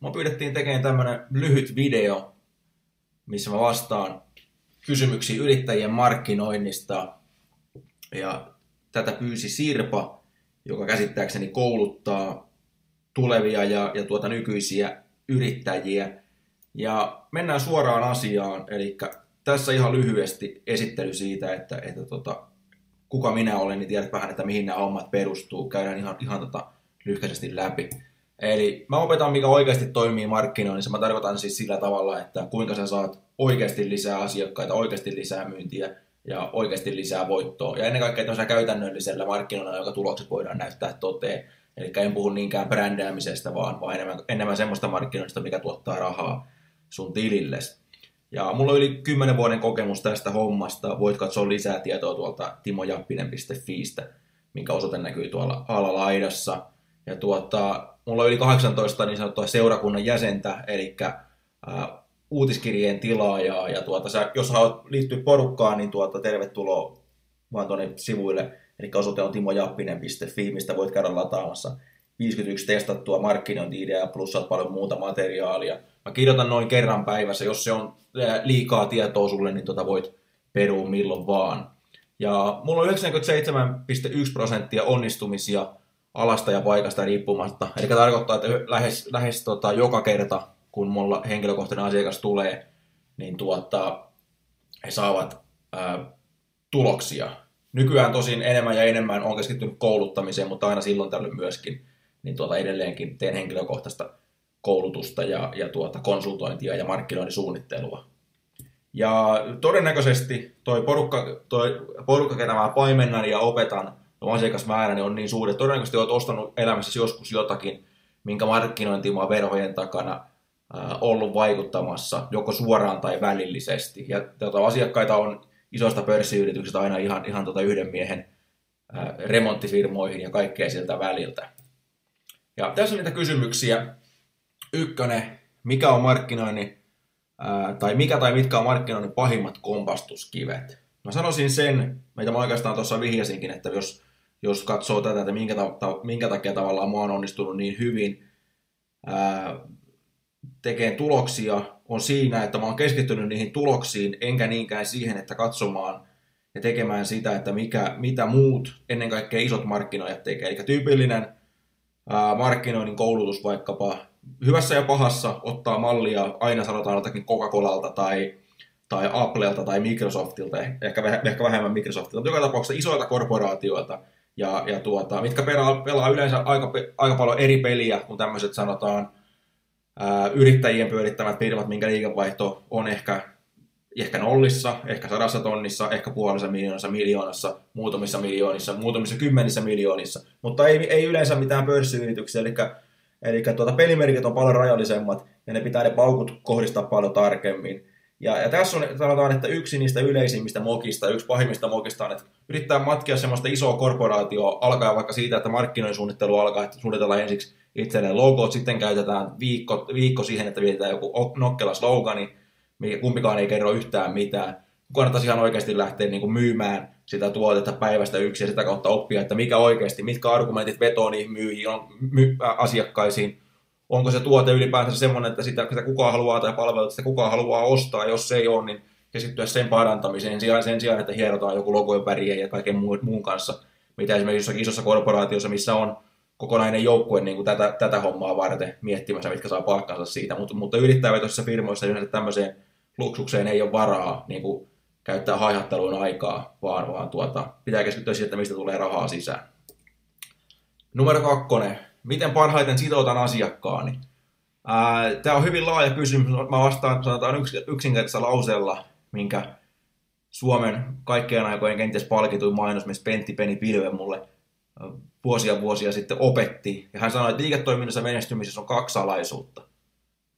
Mä pyydettiin tekemään tämmönen lyhyt video, missä mä vastaan kysymyksiin yrittäjien markkinoinnista. Ja tätä pyysi Sirpa, joka käsittääkseni kouluttaa tulevia ja, ja tuota nykyisiä yrittäjiä. Ja mennään suoraan asiaan, eli tässä ihan lyhyesti esittely siitä, että, että tota, kuka minä olen, niin tiedät vähän, että mihin nämä hommat perustuu. Käydään ihan, ihan tota lyhkäisesti läpi. Eli mä opetan, mikä oikeasti toimii markkinoinnissa. Mä tarkoitan siis sillä tavalla, että kuinka sä saat oikeasti lisää asiakkaita, oikeasti lisää myyntiä ja oikeasti lisää voittoa. Ja ennen kaikkea tämmöisellä käytännöllisellä markkinoinnilla, joka tulokset voidaan näyttää toteen. Eli en puhu niinkään brändäämisestä, vaan, vaan enemmän, enemmän semmoista markkinoinnista, mikä tuottaa rahaa sun tilille. Ja mulla on yli 10 vuoden kokemus tästä hommasta. Voit katsoa lisää tietoa tuolta timojappinen.fiistä, minkä osoite näkyy tuolla alalaidassa. Ja tuota, mulla on yli 18 niin sanottua seurakunnan jäsentä, eli uutiskirjeen tilaajaa, ja tuota, sä, jos haluat liittyä porukkaan, niin tuota, tervetuloa vaan tuonne sivuille, eli osoite on timojappinen.fi, mistä voit käydä lataamassa 51 testattua markkinointi-ideaa, plus saat paljon muuta materiaalia. Mä kirjoitan noin kerran päivässä, jos se on liikaa tietoa sulle, niin tuota voit perua milloin vaan. Ja mulla on 97,1 prosenttia onnistumisia alasta ja paikasta riippumatta. Eli tarkoittaa, että lähes, lähes tota, joka kerta, kun mulla henkilökohtainen asiakas tulee, niin tuota, he saavat ää, tuloksia. Nykyään tosin enemmän ja enemmän on keskittynyt kouluttamiseen, mutta aina silloin tällöin myöskin niin tuota, edelleenkin teen henkilökohtaista koulutusta ja, ja tuota, konsultointia ja markkinoinnin suunnittelua. Ja todennäköisesti toi porukka, toi porukka ketä mä paimennan ja opetan, asiakasmäärä niin on niin suuri, että todennäköisesti olet ostanut elämässäsi joskus jotakin, minkä markkinointimaa verhojen takana ollut vaikuttamassa, joko suoraan tai välillisesti. Ja tuota, asiakkaita on isoista pörssiyrityksistä aina ihan, ihan tuota yhden miehen äh, remonttifirmoihin ja kaikkea siltä väliltä. Ja tässä on niitä kysymyksiä. Ykkönen, mikä on markkinoinnin, ää, tai mikä tai mitkä on markkinoinnin pahimmat kompastuskivet? Mä sanoisin sen, mitä mä oikeastaan tuossa vihjasinkin, että jos, jos katsoo tätä, että minkä, ta, minkä takia tavallaan mä oon onnistunut niin hyvin ää, tekemään tuloksia, on siinä, että mä oon keskittynyt niihin tuloksiin, enkä niinkään siihen, että katsomaan ja tekemään sitä, että mikä, mitä muut, ennen kaikkea isot markkinoijat tekee. Eli tyypillinen markkinoinnin koulutus vaikkapa hyvässä ja pahassa ottaa mallia, aina sanotaan jotakin Coca-Colalta tai, tai Applelta tai Microsoftilta, ehkä, ehkä vähemmän Microsoftilta, mutta joka tapauksessa isoilta korporaatioilta, ja, ja tuota, mitkä pelaa, pelaa yleensä aika, aika paljon eri peliä kuin tämmöiset sanotaan ää, yrittäjien pyörittämät firmat, minkä liikevaihto on ehkä ehkä nollissa, ehkä sadassa tonnissa, ehkä puolessa miljoonassa, miljoonassa, muutamissa miljoonissa, muutamissa kymmenissä miljoonissa, mutta ei, ei yleensä mitään pörssiyrityksiä, eli, eli tuota, pelimerkit on paljon rajallisemmat ja ne pitää ne paukut kohdistaa paljon tarkemmin. Ja, ja tässä on, sanotaan, että yksi niistä yleisimmistä mokista, yksi pahimmista mokista on, että yrittää matkia semmoista isoa korporaatioa, alkaa vaikka siitä, että markkinoinnin suunnittelu alkaa, että suunnitellaan ensiksi itselleen logot, sitten käytetään viikko, viikko siihen, että vietetään joku nokkela slogani, kumpikaan ei kerro yhtään mitään. Kannattaisi ihan oikeasti lähteä niin kuin myymään sitä tuotetta päivästä yksi ja sitä kautta oppia, että mikä oikeasti, mitkä argumentit vetoo niihin myyjiin, my, asiakkaisiin. Onko se tuote ylipäänsä semmoinen, että sitä, sitä kukaan haluaa tai palvelut, sitä kukaan haluaa ostaa, jos se ei ole, niin keskittyä sen parantamiseen sijaan, sen sijaan että hierotaan joku logojen värien ja kaiken muun, muun kanssa, mitä esimerkiksi jossakin isossa korporaatiossa, missä on kokonainen joukkue niin kuin tätä, tätä hommaa varten miettimässä, mitkä saa palkkansa siitä, mutta, mutta yrittäjävetoisissa firmoissa yleensä tämmöiseen luksukseen ei ole varaa niin kuin käyttää haihatteluun aikaa, vaan, vaan tuota, pitää keskittyä siihen, että mistä tulee rahaa sisään. Numero kakkonen. Miten parhaiten sitoutan asiakkaani? Tämä on hyvin laaja kysymys. Mä vastaan sanotaan yks, yksinkertaisella lauseella, minkä Suomen kaikkien aikojen kenties palkituin mainosmies Pentti Peni Pilve mulle vuosia vuosia sitten opetti. Ja hän sanoi, että liiketoiminnassa menestymisessä on kaksi salaisuutta.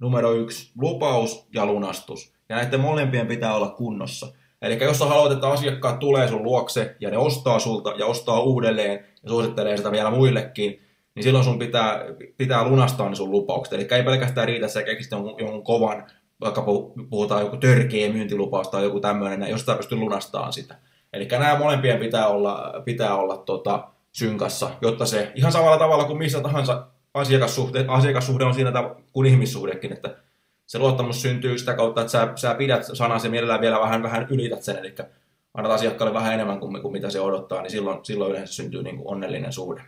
numero yksi, lupaus ja lunastus. Ja näiden molempien pitää olla kunnossa. Eli jos sä haluat, että asiakkaat tulee sun luokse ja ne ostaa sulta ja ostaa uudelleen ja suosittelee sitä vielä muillekin, niin silloin sun pitää, pitää lunastaa ne sun lupaukset. Eli ei pelkästään riitä, että sä keksit jonkun, kovan, vaikka puhutaan joku törkeä myyntilupaus tai joku tämmöinen, jos sä pystyy lunastamaan sitä. Eli nämä molempien pitää olla, pitää olla tota, synkassa, jotta se ihan samalla tavalla kuin missä tahansa asiakassuhde, asiakassuhde on siinä kuin ihmissuhdekin, että se luottamus syntyy sitä kautta, että sä, sä pidät sanasi ja mielellään vielä vähän, vähän ylität sen, eli annat asiakkaalle vähän enemmän kuin, kuin mitä se odottaa, niin silloin, silloin yleensä syntyy niin kuin onnellinen suhde.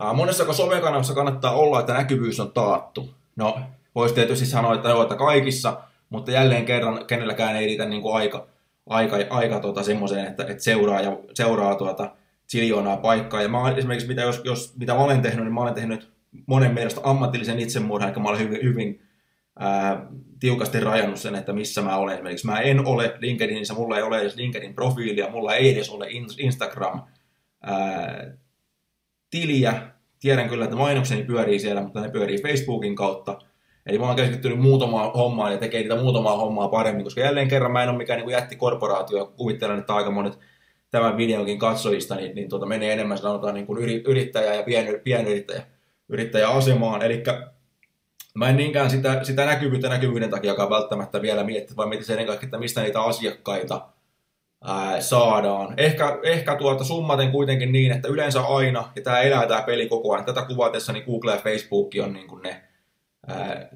Ää, monessa somekanavassa kannattaa olla, että näkyvyys on taattu. No, voisi tietysti sanoa, että joo, että kaikissa, mutta jälleen kerran kenelläkään ei riitä niin kuin aika, aika, aika tuota, semmoiseen, että, että seuraa, ja, seuraa tuota, siljoonaa paikkaa. Ja mä esimerkiksi, mitä, jos, jos, mitä mä olen tehnyt, niin mä olen tehnyt monen mielestä ammatillisen itsemurhan, eli mä olen hyvin, hyvin ää, tiukasti rajannut sen, että missä mä olen. Esimerkiksi mä en ole LinkedInissä, mulla ei ole edes LinkedIn-profiilia, mulla ei edes ole Instagram-tiliä. Tiedän kyllä, että mainokseni pyörii siellä, mutta ne pyörii Facebookin kautta. Eli mä oon keskittynyt muutamaan hommaan ja tekee niitä muutamaa hommaa paremmin, koska jälleen kerran mä en ole mikään niin jättikorporaatio kuvittelen, että aika monet tämän videonkin katsojista niin, niin tuota, menee enemmän sanotaan niin kuin yrittäjä ja pien, pienyrittäjä yrittäjä asemaan. Eli mä en niinkään sitä, sitä näkyvyyttä näkyvyyden takia välttämättä vielä miettiä, vaan mietin ennen kaikkea, että mistä niitä asiakkaita ää, saadaan. Ehkä, ehkä tuota summaten kuitenkin niin, että yleensä aina, ja tämä elää tämä peli koko ajan, tätä kuvatessa niin Google ja Facebook on niin kuin ne ää,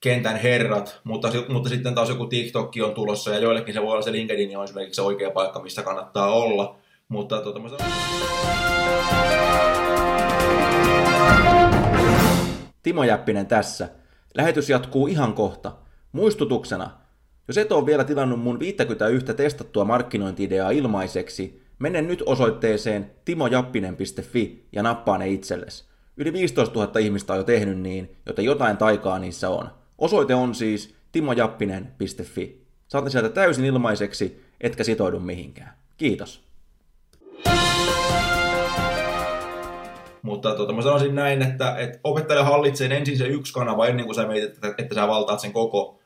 kentän herrat, mutta, mutta sitten taas joku TikTok on tulossa, ja joillekin se voi olla se LinkedIn on esimerkiksi se oikea paikka, missä kannattaa olla. Mutta tuota, mä Timo Jäppinen tässä. Lähetys jatkuu ihan kohta. Muistutuksena, jos et ole vielä tilannut mun 51 testattua markkinointi-ideaa ilmaiseksi, mene nyt osoitteeseen timojappinen.fi ja nappaa ne itsellesi. Yli 15 000 ihmistä on jo tehnyt niin, joten jotain taikaa niissä on. Osoite on siis timojappinen.fi. Saatte sieltä täysin ilmaiseksi, etkä sitoudu mihinkään. Kiitos. Mutta tota, mä sanoisin näin, että, että opettaja hallitsee ensin se yksi kanava ennen kuin sä mietit, että, että sä valtaat sen koko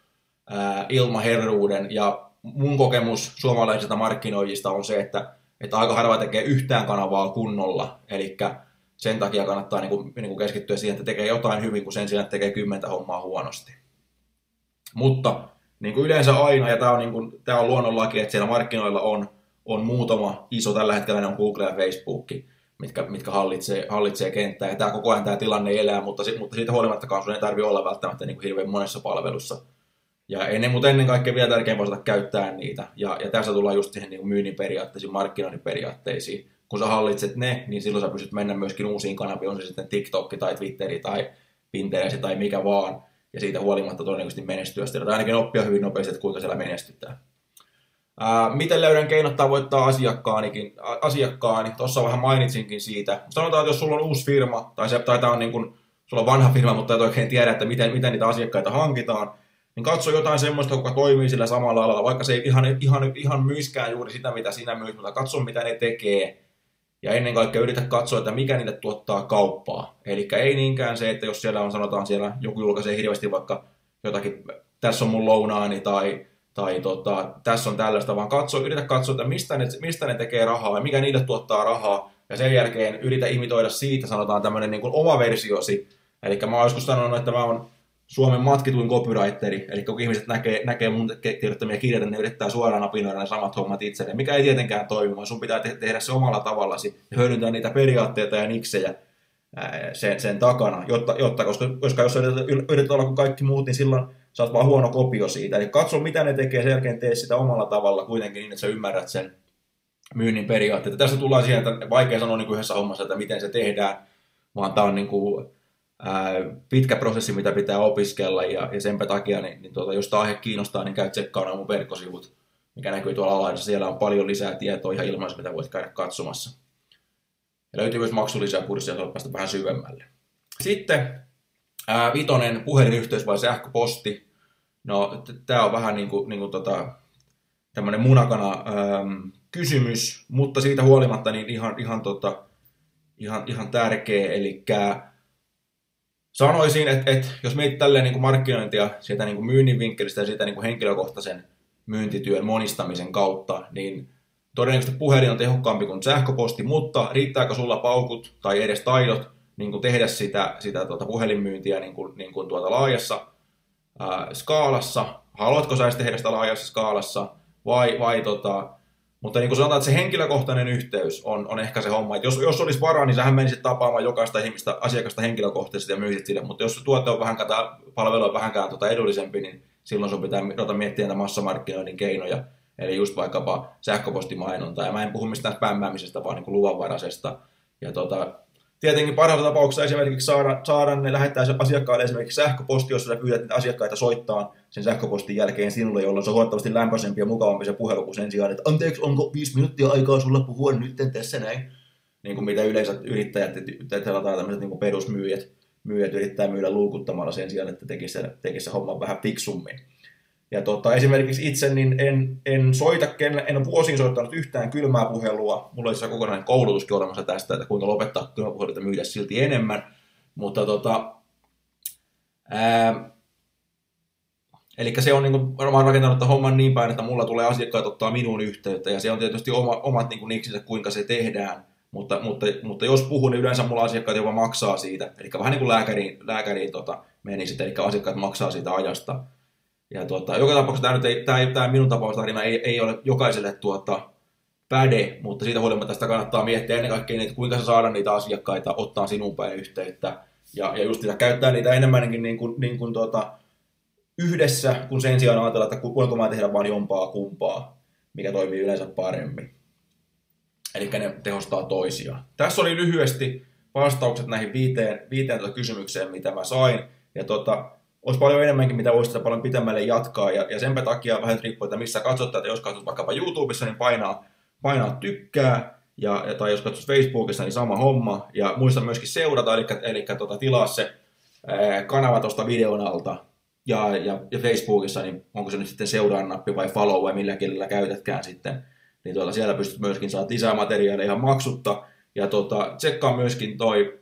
ilmaherruuden. Ja mun kokemus suomalaisista markkinoijista on se, että, että aika harva tekee yhtään kanavaa kunnolla. Eli sen takia kannattaa niin kuin, niin kuin keskittyä siihen, että tekee jotain hyvin, kun sen sijaan, tekee kymmentä hommaa huonosti. Mutta niin kuin yleensä aina, ja tämä on, niin on luonnonlaki, että siellä markkinoilla on, on muutama iso, tällä hetkellä ne on Google ja Facebook, mitkä, mitkä hallitsee, hallitsee kenttää. Ja tämä koko ajan tämä tilanne elää, mutta, mutta siitä huolimatta sun ei tarvitse olla välttämättä niin kuin hirveän monessa palvelussa. Ja ennen, mutta ennen kaikkea vielä tärkeämpää osata käyttää niitä. Ja, ja tässä tullaan just siihen niin myynnin periaatteisiin, markkinoinnin periaatteisiin. Kun sä hallitset ne, niin silloin sä pystyt mennä myöskin uusiin kanaviin, on se sitten TikTok tai Twitteri tai Pinterest tai mikä vaan. Ja siitä huolimatta todennäköisesti menestyä. Sitten ainakin oppia hyvin nopeasti, että kuinka siellä menestytään. Ää, miten löydän keinot tavoittaa asiakkaanikin, asiakkaani? Tuossa vähän mainitsinkin siitä. Sanotaan, että jos sulla on uusi firma, tai, se, tai tämä on niin kuin, sulla on vanha firma, mutta et oikein tiedä, että miten, miten niitä asiakkaita hankitaan, niin katso jotain semmoista, joka toimii sillä samalla alalla, vaikka se ei ihan, ihan, ihan myyskään juuri sitä, mitä sinä myyt, mutta katso, mitä ne tekee. Ja ennen kaikkea yritä katsoa, että mikä niille tuottaa kauppaa. Eli ei niinkään se, että jos siellä on, sanotaan siellä, joku julkaisee hirveästi vaikka jotakin, tässä on mun lounaani, tai tai tota, tässä on tällaista, vaan katso, yritä katsoa, että mistä ne, mistä ne tekee rahaa ja mikä niille tuottaa rahaa, ja sen jälkeen yritä imitoida siitä, sanotaan tämmöinen niin kuin oma versiosi. Eli mä oon joskus sanonut, että mä oon Suomen matkituin copywriteri, eli kun ihmiset näkee, näkee mun kirjoittamia kirjoja, ne yrittää suoraan apinoida ne samat hommat itselleen, mikä ei tietenkään toimi, vaan sun pitää te- tehdä se omalla tavallasi ja hyödyntää niitä periaatteita ja niksejä sen, sen takana, jotta, jotta koska, koska jos yrität, yrität olla kuin kaikki muut, niin silloin sä oot vaan huono kopio siitä. Eli katso, mitä ne tekee, sen jälkeen tee sitä omalla tavalla kuitenkin niin, että sä ymmärrät sen myynnin periaatteet. Tässä tullaan siihen, että vaikea sanoa niin kuin yhdessä hommassa, että miten se tehdään, vaan tämä on niin kuin, ää, pitkä prosessi, mitä pitää opiskella, ja, ja senpä takia, niin, niin tuota, jos tämä aihe kiinnostaa, niin käy tsekkaamaan mun verkkosivut, mikä näkyy tuolla alaisessa. Siellä on paljon lisää tietoa ihan ilmaisen, mitä voit käydä katsomassa. Ja löytyy myös maksullisia kursseja, joilla päästä vähän syvemmälle. Sitten ää, vitonen, puhelinyhteys vai sähköposti. No, tämä on vähän niin kuin, niin kuin tota, tämmöinen munakana äm, kysymys, mutta siitä huolimatta niin ihan, ihan, tota, ihan, ihan tärkeä. Eli sanoisin, että, että jos mietit tälleen niin kuin markkinointia sieltä niin kuin myynnin vinkkelistä ja siitä niin kuin henkilökohtaisen myyntityön monistamisen kautta, niin todennäköisesti puhelin on tehokkaampi kuin sähköposti, mutta riittääkö sulla paukut tai edes taidot niin kuin tehdä sitä, sitä tuota puhelinmyyntiä niin kuin, niin kuin tuota laajassa ää, skaalassa? Haluatko sä tehdä sitä laajassa skaalassa vai, vai tota, mutta niin kuin sanotaan, että se henkilökohtainen yhteys on, on ehkä se homma. Että jos, jos olisi varaa, niin sähän menisit tapaamaan jokaista ihmistä, asiakasta henkilökohtaisesti ja myisit sille. Mutta jos tuote on vähän, palvelu on vähänkään tuota edullisempi, niin silloin sun pitää ruveta miettiä näitä massamarkkinoinnin keinoja. Eli just vaikkapa sähköpostimainonta. Ja mä en puhu mistään spämmäämisestä, vaan niin kuin luvanvaraisesta. Ja tota, tietenkin parhaassa tapauksessa esimerkiksi saada, saada ne lähettää asiakkaalle esimerkiksi sähköposti, jos sä pyydät asiakkaita soittaa sen sähköpostin jälkeen sinulle, jolloin se on huomattavasti lämpöisempi ja mukavampi se puhelu kuin sen sijaan, että anteeksi, onko viisi minuuttia aikaa sulla puhua nyt tässä näin? Niin kuin mitä yleensä yrittäjät, tämmöiset niin perusmyyjät, myyjät yrittää myydä luukuttamalla sen sijaan, että tekisi se, tekisi se homma vähän fiksummin. Ja tota, esimerkiksi itse niin en, en soita, en ole vuosiin soittanut yhtään kylmää puhelua. Mulla olisi kokonainen koulutuskin olemassa tästä, että kuinka lopettaa kylmäpuheluita myydä silti enemmän. Mutta tota, ää, eli se on niin varmaan rakentanut että homman niin päin, että mulla tulee asiakkaat ottaa minuun yhteyttä. Ja se on tietysti oma, omat niin niksinsä, kuinka se tehdään. Mutta, mutta, mutta jos puhun, niin yleensä mulla asiakkaat jopa maksaa siitä. Eli vähän niin kuin lääkäriin, lääkäriin tota, menisit, eli asiakkaat maksaa siitä ajasta. Ja tuota, joka tapauksessa tämä, nyt ei, tämä, tämä minun tapaustarina ei, ei ole jokaiselle tuota, päde, mutta siitä huolimatta sitä kannattaa miettiä ennen kaikkea, että kuinka sä saada niitä asiakkaita ottaa sinun päin yhteyttä. Ja, ja just sitä käyttää niitä enemmänkin niin kuin, niin kuin tuota, yhdessä, kun sen sijaan ajatella, että kuinka mä tehdä vain jompaa kumpaa, mikä toimii yleensä paremmin. Eli ne tehostaa toisiaan. Tässä oli lyhyesti vastaukset näihin viiteen, viiteen tuota kysymykseen, mitä mä sain. Ja tota, olisi paljon enemmänkin, mitä voisi paljon pitemmälle jatkaa. Ja, ja senpä takia vähän riippuu, että missä katsot että jos katsot vaikkapa YouTubessa, niin painaa, painaa tykkää. Ja, tai jos katsot Facebookissa, niin sama homma. Ja muista myöskin seurata, eli, eli tota, tilaa se ää, kanava tuosta videon alta. Ja, ja, ja Facebookissa, niin onko se nyt sitten seuraan nappi vai follow vai millä kielellä käytätkään sitten. Niin tuota, siellä pystyt myöskin saat lisää materiaalia ihan maksutta. Ja tota, tsekkaa myöskin toi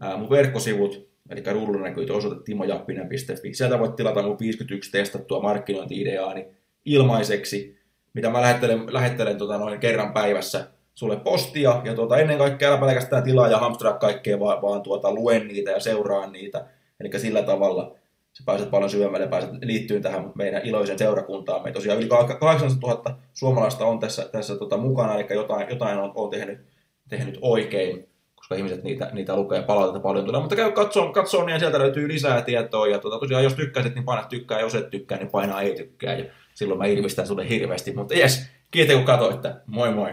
ää, mun verkkosivut, eli ruudulla näkyy osoite timojappinen.fi. Sieltä voit tilata mun 51 testattua markkinointi-ideaani ilmaiseksi, mitä mä lähettelen, lähettelen tota noin kerran päivässä sulle postia, ja tuota, ennen kaikkea älä pelkästään tilaa ja hamstraa kaikkea, vaan, vaan tuota, luen niitä ja seuraa niitä. Eli sillä tavalla sä pääset paljon syvemmälle, pääset liittyy tähän meidän iloisen seurakuntaan. Me tosiaan yli 800 000 suomalaista on tässä, tässä tota, mukana, eli jotain, jotain on, on tehnyt, tehnyt oikein koska ihmiset niitä, niitä lukee ja palautetta paljon tulee. Mutta käy katsoa, katsoa niin sieltä löytyy lisää tietoa. Ja tuota, tosiaan, jos tykkäsit, niin paina tykkää, jos et tykkää, niin paina ei tykkää. Ja silloin mä ilmistän sulle hirveästi. Mutta jes, kiitos kun katsoitte. Moi moi!